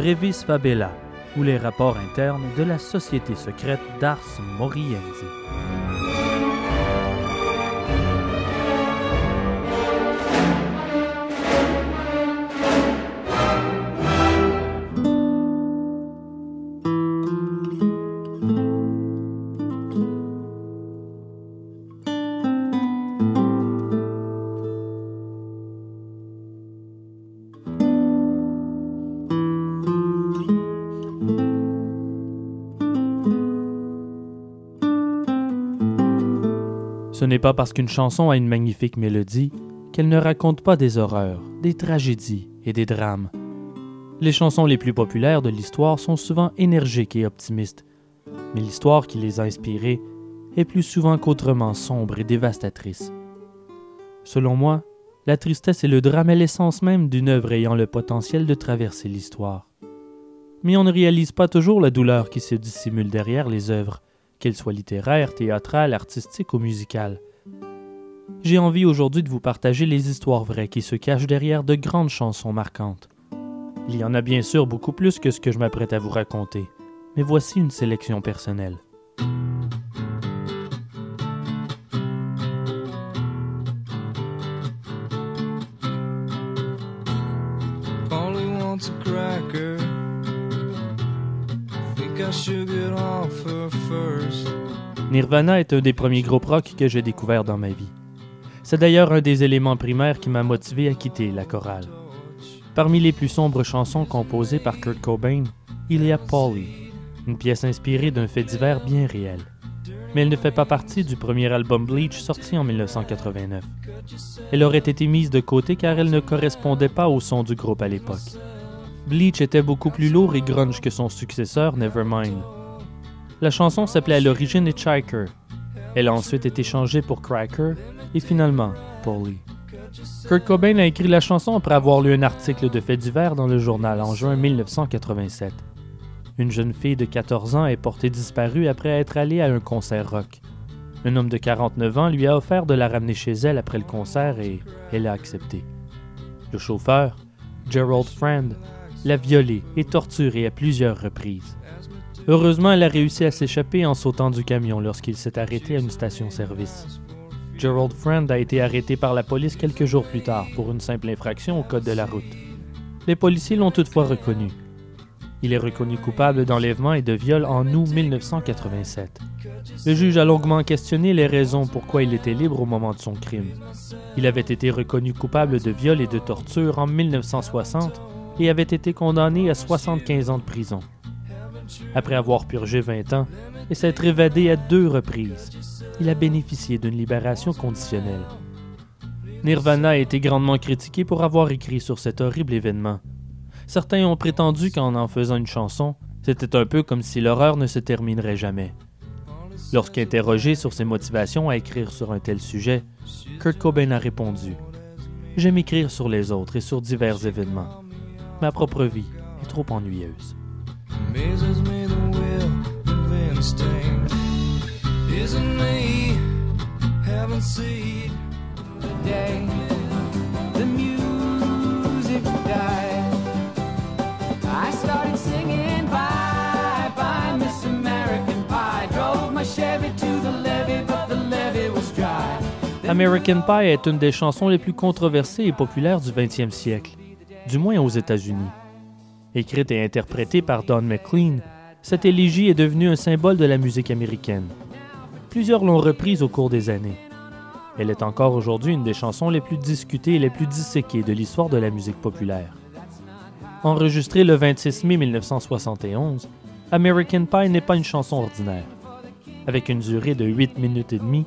Brevis Fabella, ou les rapports internes de la société secrète d'Ars Morienzi. Pas parce qu'une chanson a une magnifique mélodie qu'elle ne raconte pas des horreurs, des tragédies et des drames. Les chansons les plus populaires de l'histoire sont souvent énergiques et optimistes, mais l'histoire qui les a inspirées est plus souvent qu'autrement sombre et dévastatrice. Selon moi, la tristesse et le drame est l'essence même d'une œuvre ayant le potentiel de traverser l'histoire. Mais on ne réalise pas toujours la douleur qui se dissimule derrière les œuvres, qu'elle soit littéraire, théâtrale, artistique ou musicale. J'ai envie aujourd'hui de vous partager les histoires vraies qui se cachent derrière de grandes chansons marquantes. Il y en a bien sûr beaucoup plus que ce que je m'apprête à vous raconter, mais voici une sélection personnelle. Nirvana est un des premiers groupes rock que j'ai découvert dans ma vie. C'est d'ailleurs un des éléments primaires qui m'a motivé à quitter la chorale. Parmi les plus sombres chansons composées par Kurt Cobain, il y a Polly, une pièce inspirée d'un fait divers bien réel. Mais elle ne fait pas partie du premier album Bleach sorti en 1989. Elle aurait été mise de côté car elle ne correspondait pas au son du groupe à l'époque. Bleach était beaucoup plus lourd et grunge que son successeur Nevermind. La chanson s'appelait à l'origine Hitchhiker. Elle a ensuite été changée pour Cracker et finalement Polly. Kurt Cobain a écrit la chanson après avoir lu un article de fait divers dans le journal en juin 1987. Une jeune fille de 14 ans est portée disparue après être allée à un concert rock. Un homme de 49 ans lui a offert de la ramener chez elle après le concert et elle a accepté. Le chauffeur, Gerald Friend, l'a violée et torturée à plusieurs reprises. Heureusement, elle a réussi à s'échapper en sautant du camion lorsqu'il s'est arrêté à une station-service. Gerald Friend a été arrêté par la police quelques jours plus tard pour une simple infraction au code de la route. Les policiers l'ont toutefois reconnu. Il est reconnu coupable d'enlèvement et de viol en août 1987. Le juge a longuement questionné les raisons pourquoi il était libre au moment de son crime. Il avait été reconnu coupable de viol et de torture en 1960 et avait été condamné à 75 ans de prison. Après avoir purgé 20 ans et s'être évadé à deux reprises, il a bénéficié d'une libération conditionnelle. Nirvana a été grandement critiqué pour avoir écrit sur cet horrible événement. Certains ont prétendu qu'en en faisant une chanson, c'était un peu comme si l'horreur ne se terminerait jamais. Lorsqu'interrogé sur ses motivations à écrire sur un tel sujet, Kurt Cobain a répondu J'aime écrire sur les autres et sur divers événements. Ma propre vie est trop ennuyeuse. American Pie. Chevy the. American Pie est une des chansons les plus controversées et populaires du 20e siècle, du moins aux États-Unis. Écrite et interprétée par Don McLean, cette élégie est devenue un symbole de la musique américaine. Plusieurs l'ont reprise au cours des années. Elle est encore aujourd'hui une des chansons les plus discutées et les plus disséquées de l'histoire de la musique populaire. Enregistrée le 26 mai 1971, American Pie n'est pas une chanson ordinaire. Avec une durée de 8 minutes et demie,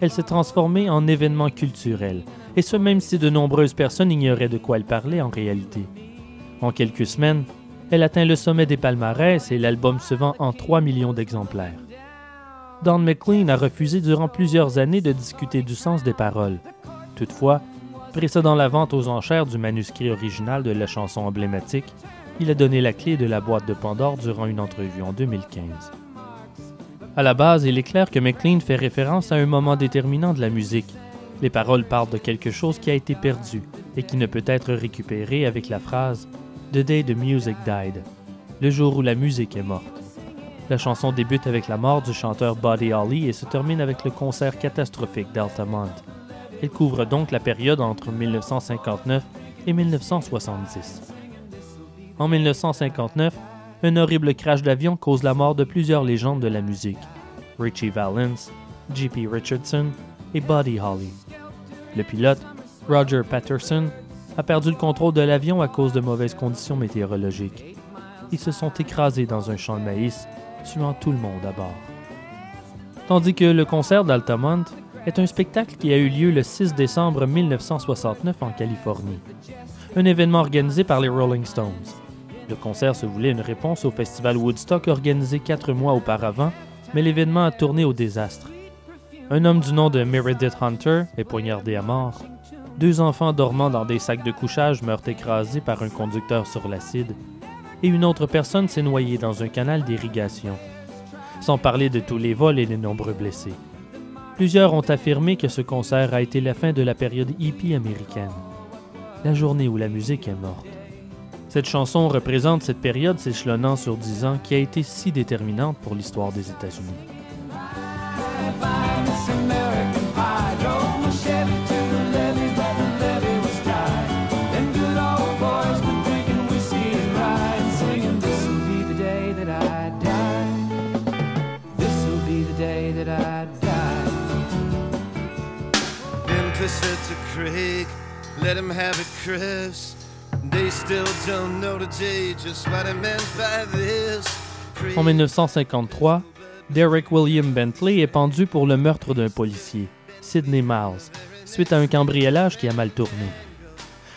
elle s'est transformée en événement culturel, et ce même si de nombreuses personnes ignoraient de quoi elle parlait en réalité. En quelques semaines, elle atteint le sommet des palmarès et l'album se vend en 3 millions d'exemplaires. Don McLean a refusé durant plusieurs années de discuter du sens des paroles. Toutefois, précédant la vente aux enchères du manuscrit original de la chanson emblématique, il a donné la clé de la boîte de Pandore durant une entrevue en 2015. À la base, il est clair que McLean fait référence à un moment déterminant de la musique. Les paroles parlent de quelque chose qui a été perdu et qui ne peut être récupéré avec la phrase The day the music died. le jour où la musique est morte. La chanson débute avec la mort du chanteur Buddy Holly et se termine avec le concert catastrophique d'Altamont. Elle couvre donc la période entre 1959 et 1970. En 1959, un horrible crash d'avion cause la mort de plusieurs légendes de la musique. Richie Valens, J.P. Richardson et Buddy Holly. Le pilote, Roger Patterson, a perdu le contrôle de l'avion à cause de mauvaises conditions météorologiques. Ils se sont écrasés dans un champ de maïs, tuant tout le monde à bord. Tandis que le concert d'Altamont est un spectacle qui a eu lieu le 6 décembre 1969 en Californie. Un événement organisé par les Rolling Stones. Le concert se voulait une réponse au festival Woodstock organisé quatre mois auparavant, mais l'événement a tourné au désastre. Un homme du nom de Meredith Hunter est poignardé à mort. Deux enfants dormant dans des sacs de couchage meurent écrasés par un conducteur sur l'acide. Et une autre personne s'est noyée dans un canal d'irrigation. Sans parler de tous les vols et les nombreux blessés. Plusieurs ont affirmé que ce concert a été la fin de la période hippie américaine. La journée où la musique est morte. Cette chanson représente cette période s'échelonnant sur dix ans qui a été si déterminante pour l'histoire des États-Unis. En 1953, Derek William Bentley est pendu pour le meurtre d'un policier, Sidney Miles, suite à un cambriolage qui a mal tourné.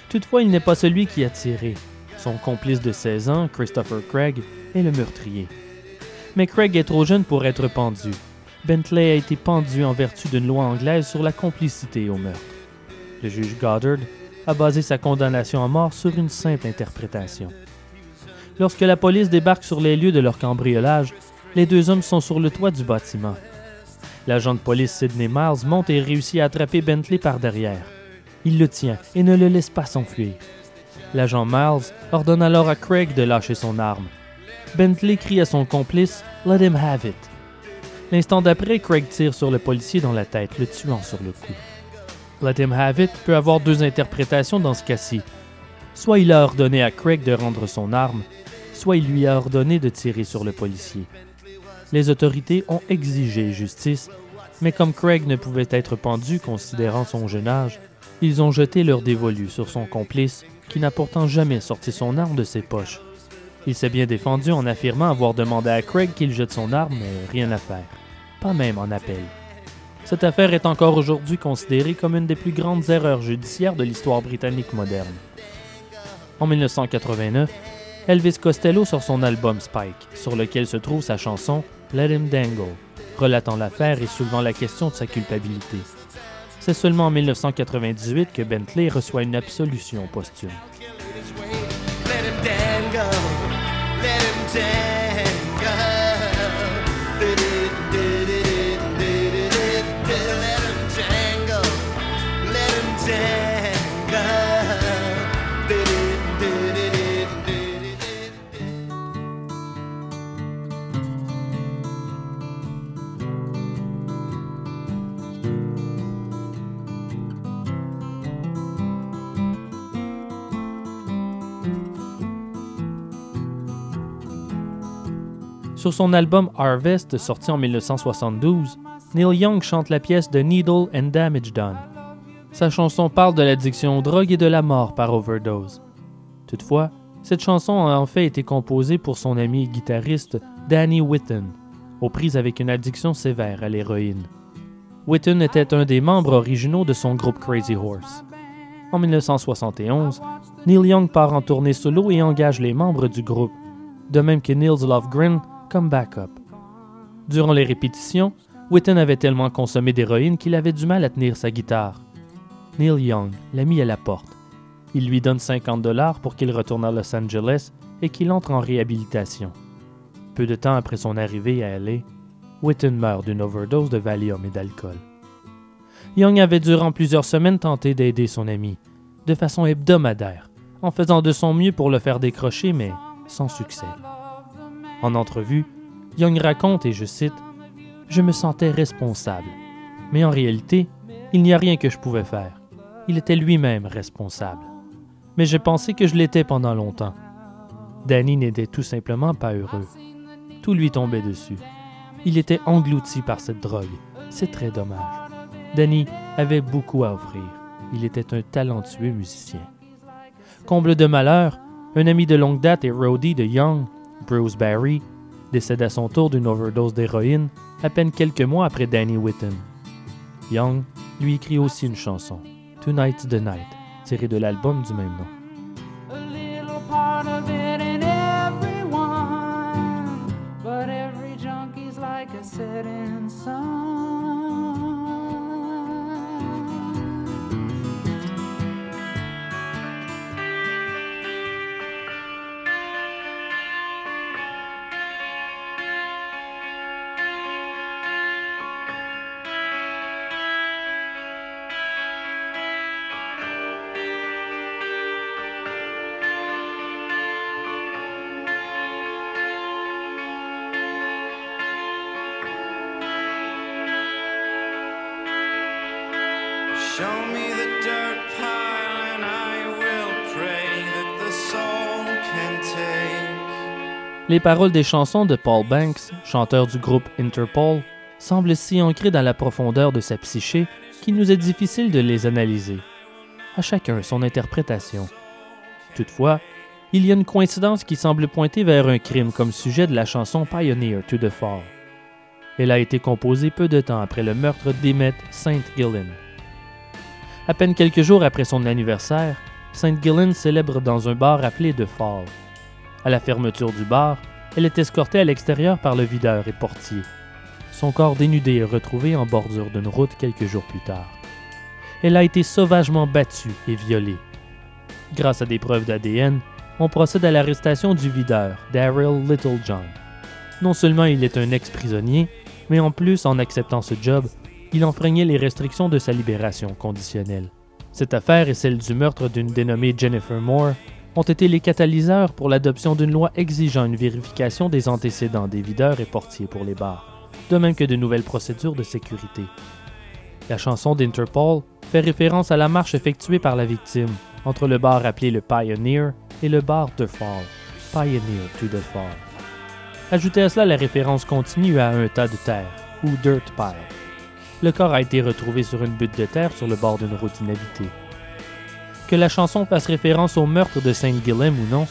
Toutefois, il n'est pas celui qui a tiré. Son complice de 16 ans, Christopher Craig, est le meurtrier. Mais Craig est trop jeune pour être pendu. Bentley a été pendu en vertu d'une loi anglaise sur la complicité au meurtre. Le juge Goddard a basé sa condamnation à mort sur une simple interprétation. Lorsque la police débarque sur les lieux de leur cambriolage, les deux hommes sont sur le toit du bâtiment. L'agent de police Sidney Miles monte et réussit à attraper Bentley par derrière. Il le tient et ne le laisse pas s'enfuir. L'agent Miles ordonne alors à Craig de lâcher son arme. Bentley crie à son complice Let him have it. L'instant d'après, Craig tire sur le policier dans la tête, le tuant sur le coup. Let him have it peut avoir deux interprétations dans ce cas-ci. Soit il a ordonné à Craig de rendre son arme, soit il lui a ordonné de tirer sur le policier. Les autorités ont exigé justice, mais comme Craig ne pouvait être pendu considérant son jeune âge, ils ont jeté leur dévolu sur son complice, qui n'a pourtant jamais sorti son arme de ses poches. Il s'est bien défendu en affirmant avoir demandé à Craig qu'il jette son arme, mais rien à faire. Pas même en appel. Cette affaire est encore aujourd'hui considérée comme une des plus grandes erreurs judiciaires de l'histoire britannique moderne. En 1989, Elvis Costello sort son album Spike, sur lequel se trouve sa chanson Let Him Dangle, relatant l'affaire et soulevant la question de sa culpabilité. C'est seulement en 1998 que Bentley reçoit une absolution posthume. Sur son album Harvest, sorti en 1972, Neil Young chante la pièce The Needle and Damage Done. Sa chanson parle de l'addiction aux drogues et de la mort par overdose. Toutefois, cette chanson a en fait été composée pour son ami et guitariste Danny Whitten, aux prises avec une addiction sévère à l'héroïne. Whitten était un des membres originaux de son groupe Crazy Horse. En 1971, Neil Young part en tournée solo et engage les membres du groupe, de même que Nils Lofgren comme backup. Durant les répétitions, Whitten avait tellement consommé d'héroïne qu'il avait du mal à tenir sa guitare. Neil Young l'a mis à la porte. Il lui donne 50 dollars pour qu'il retourne à Los Angeles et qu'il entre en réhabilitation. Peu de temps après son arrivée à LA, Whitten meurt d'une overdose de Valium et d'alcool. Young avait durant plusieurs semaines tenté d'aider son ami, de façon hebdomadaire, en faisant de son mieux pour le faire décrocher, mais sans succès. En entrevue, Young raconte, et je cite, Je me sentais responsable. Mais en réalité, il n'y a rien que je pouvais faire. Il était lui-même responsable. Mais j'ai pensé que je l'étais pendant longtemps. Danny n'était tout simplement pas heureux. Tout lui tombait dessus. Il était englouti par cette drogue. C'est très dommage. Danny avait beaucoup à offrir. Il était un talentueux musicien. Comble de malheur, un ami de longue date et roadie de Young, Bruce Barry, décède à son tour d'une overdose d'héroïne à peine quelques mois après Danny Whitten. Young lui écrit aussi une chanson, Tonight's the Night, tirée de l'album du même nom. Les paroles des chansons de Paul Banks, chanteur du groupe Interpol, semblent si ancrées dans la profondeur de sa psyché qu'il nous est difficile de les analyser. À chacun son interprétation. Toutefois, il y a une coïncidence qui semble pointer vers un crime comme sujet de la chanson Pioneer to the Fall. Elle a été composée peu de temps après le meurtre d'Emmett St. Gillen. À peine quelques jours après son anniversaire, St. Gillen célèbre dans un bar appelé The Fall. À la fermeture du bar, elle est escortée à l'extérieur par le videur et portier. Son corps dénudé est retrouvé en bordure d'une route quelques jours plus tard. Elle a été sauvagement battue et violée. Grâce à des preuves d'ADN, on procède à l'arrestation du videur, Daryl Littlejohn. Non seulement il est un ex-prisonnier, mais en plus, en acceptant ce job, il enfreignait les restrictions de sa libération conditionnelle. Cette affaire et celle du meurtre d'une dénommée Jennifer Moore ont été les catalyseurs pour l'adoption d'une loi exigeant une vérification des antécédents des videurs et portiers pour les bars, de même que de nouvelles procédures de sécurité. La chanson d'Interpol fait référence à la marche effectuée par la victime entre le bar appelé le Pioneer et le bar The Fall, Pioneer to the Fall. Ajoutez à cela la référence continue à un tas de terre, ou dirt pile. Le corps a été retrouvé sur une butte de terre sur le bord d'une route inhabitée. Que la chanson fasse référence au meurtre de Saint Guilhem ou non,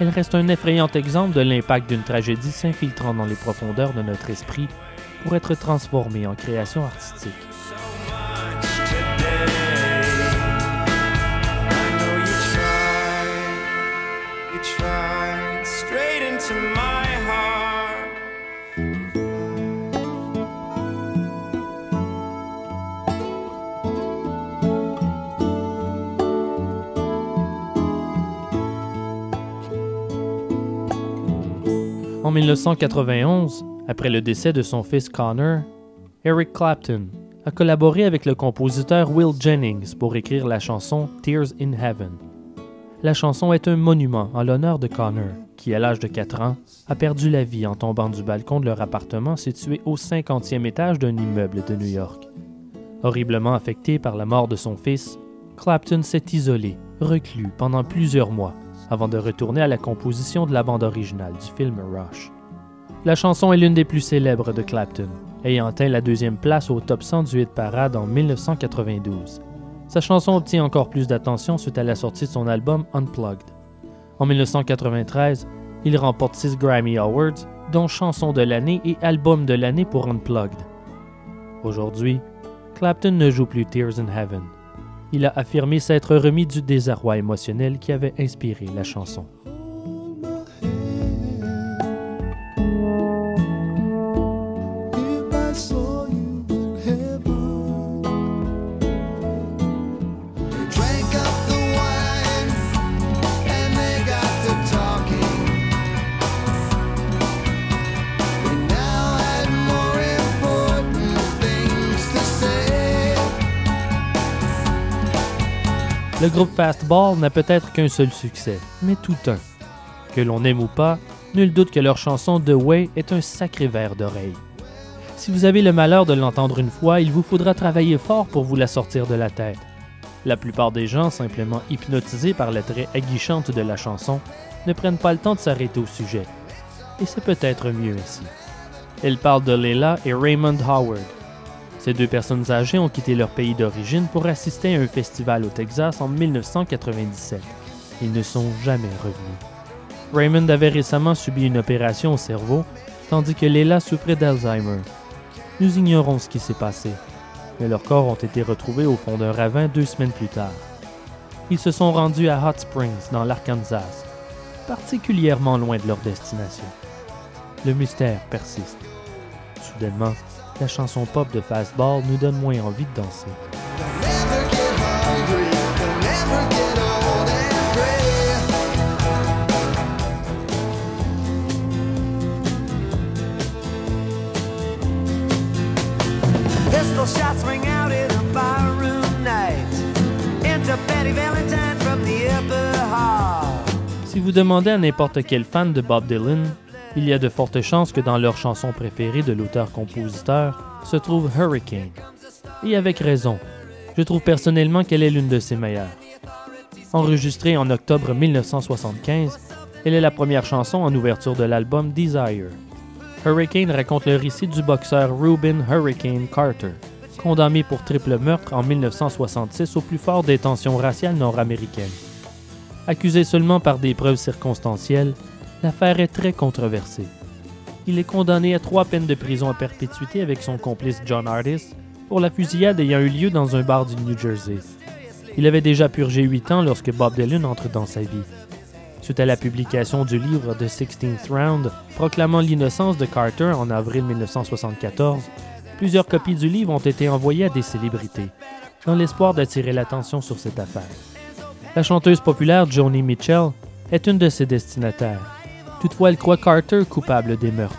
elle reste un effrayant exemple de l'impact d'une tragédie s'infiltrant dans les profondeurs de notre esprit pour être transformée en création artistique. En 1991, après le décès de son fils Connor, Eric Clapton a collaboré avec le compositeur Will Jennings pour écrire la chanson Tears in Heaven. La chanson est un monument en l'honneur de Connor, qui, à l'âge de 4 ans, a perdu la vie en tombant du balcon de leur appartement situé au 50e étage d'un immeuble de New York. Horriblement affecté par la mort de son fils, Clapton s'est isolé, reclus pendant plusieurs mois, avant de retourner à la composition de la bande originale du film Rush. La chanson est l'une des plus célèbres de Clapton, ayant atteint la deuxième place au top 100 du hit parade en 1992. Sa chanson obtient encore plus d'attention suite à la sortie de son album Unplugged. En 1993, il remporte 6 Grammy Awards, dont chanson de l'année et album de l'année pour Unplugged. Aujourd'hui, Clapton ne joue plus Tears in Heaven. Il a affirmé s'être remis du désarroi émotionnel qui avait inspiré la chanson. Le groupe Fastball n'a peut-être qu'un seul succès, mais tout un. Que l'on aime ou pas, Nul doute que leur chanson The Way est un sacré verre d'oreille. Si vous avez le malheur de l'entendre une fois, il vous faudra travailler fort pour vous la sortir de la tête. La plupart des gens, simplement hypnotisés par la très aguichante de la chanson, ne prennent pas le temps de s'arrêter au sujet. Et c'est peut-être mieux ainsi. Elle parle de Leila et Raymond Howard. Ces deux personnes âgées ont quitté leur pays d'origine pour assister à un festival au Texas en 1997. Ils ne sont jamais revenus. Raymond avait récemment subi une opération au cerveau, tandis que Leila souffrait d'Alzheimer. Nous ignorons ce qui s'est passé, mais leurs corps ont été retrouvés au fond d'un ravin deux semaines plus tard. Ils se sont rendus à Hot Springs, dans l'Arkansas, particulièrement loin de leur destination. Le mystère persiste. Soudainement, la chanson pop de Fastball nous donne moins envie de danser. Never get hungry, you'll never get old and gray. Pistol shots ring out in a barroom night. Enter Betty Valentine from the upper hall. Si vous demandez à n'importe quel fan de Bob Dylan, il y a de fortes chances que dans leur chanson préférée de l'auteur-compositeur se trouve Hurricane. Et avec raison. Je trouve personnellement qu'elle est l'une de ses meilleures. Enregistrée en octobre 1975, elle est la première chanson en ouverture de l'album Desire. Hurricane raconte le récit du boxeur Reuben Hurricane Carter, condamné pour triple meurtre en 1966 au plus fort des tensions raciales nord-américaines. Accusé seulement par des preuves circonstancielles, l'affaire est très controversée. Il est condamné à trois peines de prison à perpétuité avec son complice John Artis pour la fusillade ayant eu lieu dans un bar du New Jersey. Il avait déjà purgé huit ans lorsque Bob Dylan entre dans sa vie. Suite à la publication du livre The Sixteenth Round proclamant l'innocence de Carter en avril 1974, plusieurs copies du livre ont été envoyées à des célébrités, dans l'espoir d'attirer l'attention sur cette affaire. La chanteuse populaire Joni Mitchell est une de ses destinataires. Toutefois, elle croit Carter coupable des meurtres.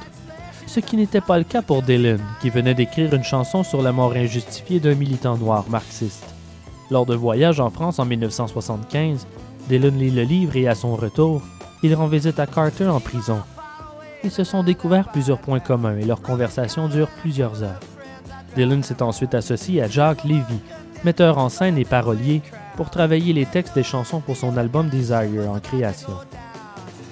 Ce qui n'était pas le cas pour Dylan, qui venait d'écrire une chanson sur la mort injustifiée d'un militant noir marxiste. Lors d'un voyage en France en 1975, Dylan lit le livre et à son retour, il rend visite à Carter en prison. Ils se sont découverts plusieurs points communs et leur conversation dure plusieurs heures. Dylan s'est ensuite associé à Jacques Lévy, metteur en scène et parolier, pour travailler les textes des chansons pour son album Desire en création.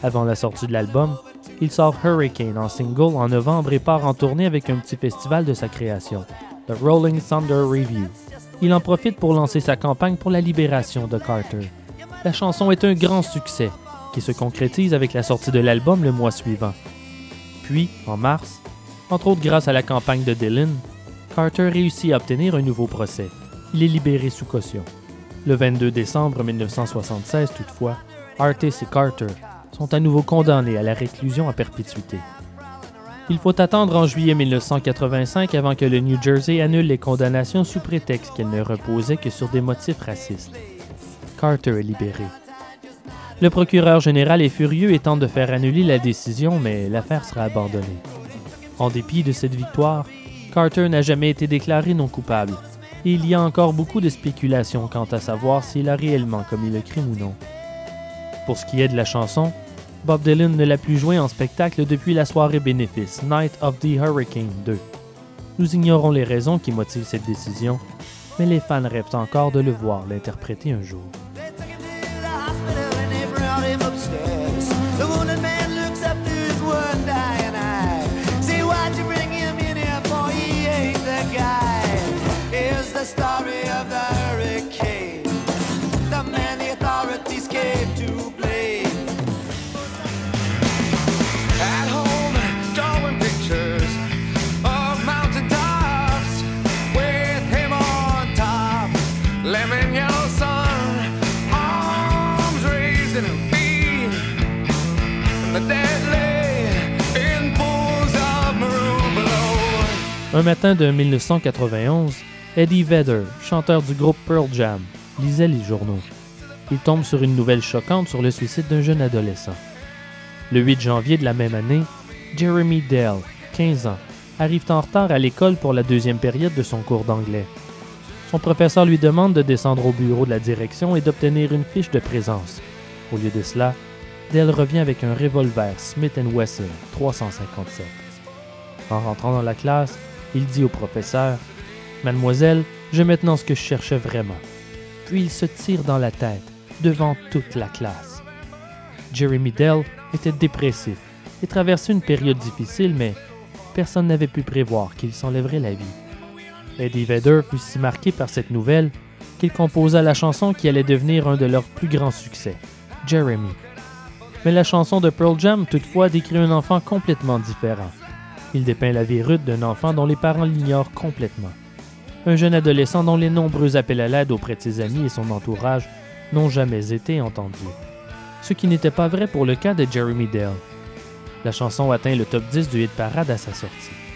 Avant la sortie de l'album, il sort Hurricane en single en novembre et part en tournée avec un petit festival de sa création, The Rolling Thunder Review. Il en profite pour lancer sa campagne pour la libération de Carter. La chanson est un grand succès, qui se concrétise avec la sortie de l'album le mois suivant. Puis, en mars, entre autres grâce à la campagne de Dylan, Carter réussit à obtenir un nouveau procès. Il est libéré sous caution. Le 22 décembre 1976, toutefois, Artis et Carter sont à nouveau condamnés à la réclusion à perpétuité. Il faut attendre en juillet 1985 avant que le New Jersey annule les condamnations sous prétexte qu'elles ne reposaient que sur des motifs racistes. Carter est libéré. Le procureur général est furieux et tente de faire annuler la décision, mais l'affaire sera abandonnée. En dépit de cette victoire, Carter n'a jamais été déclaré non coupable, et il y a encore beaucoup de spéculations quant à savoir s'il a réellement commis le crime ou non. Pour ce qui est de la chanson, Bob Dylan ne l'a plus jouée en spectacle depuis la soirée bénéfice Night of the Hurricane 2. Nous ignorons les raisons qui motivent cette décision, mais les fans rêvent encore de le voir l'interpréter un jour. Un matin de 1991, Eddie Vedder, chanteur du groupe Pearl Jam, lisait les journaux. Il tombe sur une nouvelle choquante sur le suicide d'un jeune adolescent. Le 8 janvier de la même année, Jeremy Dell, 15 ans, arrive en retard à l'école pour la deuxième période de son cours d'anglais. Son professeur lui demande de descendre au bureau de la direction et d'obtenir une fiche de présence. Au lieu de cela, Dell revient avec un revolver Smith Wesson 357. En rentrant dans la classe, il dit au professeur Mademoiselle, j'ai maintenant ce que je cherchais vraiment. Puis il se tire dans la tête, devant toute la classe. Jeremy Dell était dépressif et traversait une période difficile, mais personne n'avait pu prévoir qu'il s'enlèverait la vie. Eddie Vedder fut si marqué par cette nouvelle qu'il composa la chanson qui allait devenir un de leurs plus grands succès, Jeremy. Mais la chanson de Pearl Jam, toutefois, décrit un enfant complètement différent. Il dépeint la vie rude d'un enfant dont les parents l'ignorent complètement. Un jeune adolescent dont les nombreux appels à l'aide auprès de ses amis et son entourage n'ont jamais été entendus. Ce qui n'était pas vrai pour le cas de Jeremy Dale. La chanson atteint le top 10 du hit parade à sa sortie.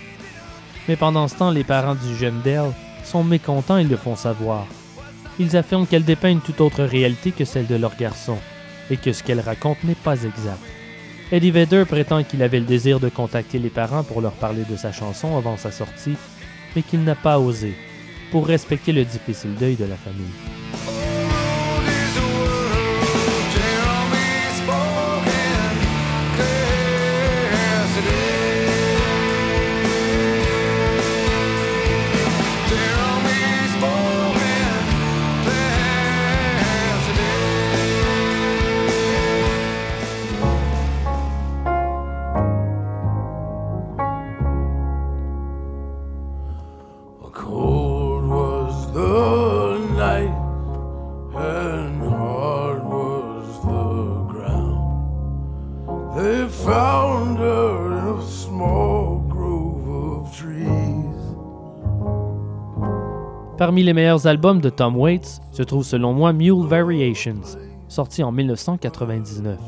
Mais pendant ce temps, les parents du jeune Dale sont mécontents et le font savoir. Ils affirment qu'elle dépeint une toute autre réalité que celle de leur garçon et que ce qu'elle raconte n'est pas exact. Eddie Vedder prétend qu'il avait le désir de contacter les parents pour leur parler de sa chanson avant sa sortie, mais qu'il n'a pas osé, pour respecter le difficile deuil de la famille. Parmi les meilleurs albums de Tom Waits se trouve selon moi Mule Variations, sorti en 1999.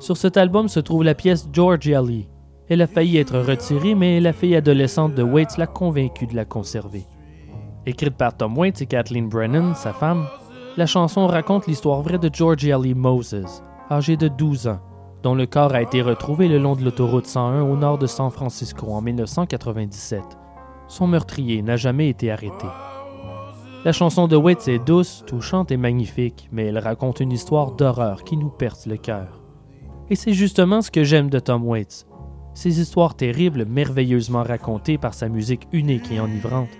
Sur cet album se trouve la pièce Georgia Lee. Elle a failli être retirée, mais la fille adolescente de Waits l'a convaincue de la conserver. Écrite par Tom Waits et Kathleen Brennan, sa femme, la chanson raconte l'histoire vraie de Georgia Lee Moses, âgée de 12 ans, dont le corps a été retrouvé le long de l'autoroute 101 au nord de San Francisco en 1997. Son meurtrier n'a jamais été arrêté. La chanson de Waits est douce, touchante et magnifique, mais elle raconte une histoire d'horreur qui nous perce le cœur. Et c'est justement ce que j'aime de Tom Waits. Ces histoires terribles, merveilleusement racontées par sa musique unique et enivrante,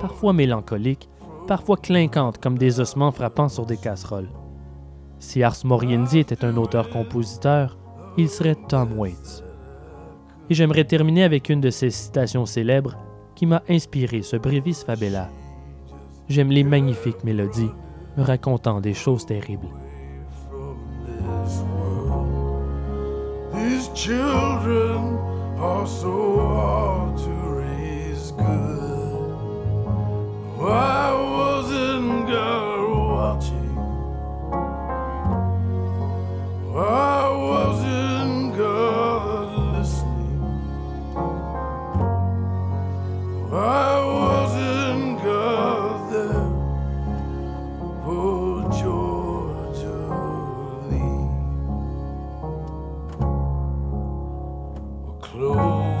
parfois mélancolique, parfois clinquante comme des ossements frappant sur des casseroles. Si Ars Moriendi était un auteur-compositeur, il serait Tom Waits. Et j'aimerais terminer avec une de ses citations célèbres qui m'a inspiré ce brevis fabella. J'aime les magnifiques mélodies me racontant des choses terribles. Close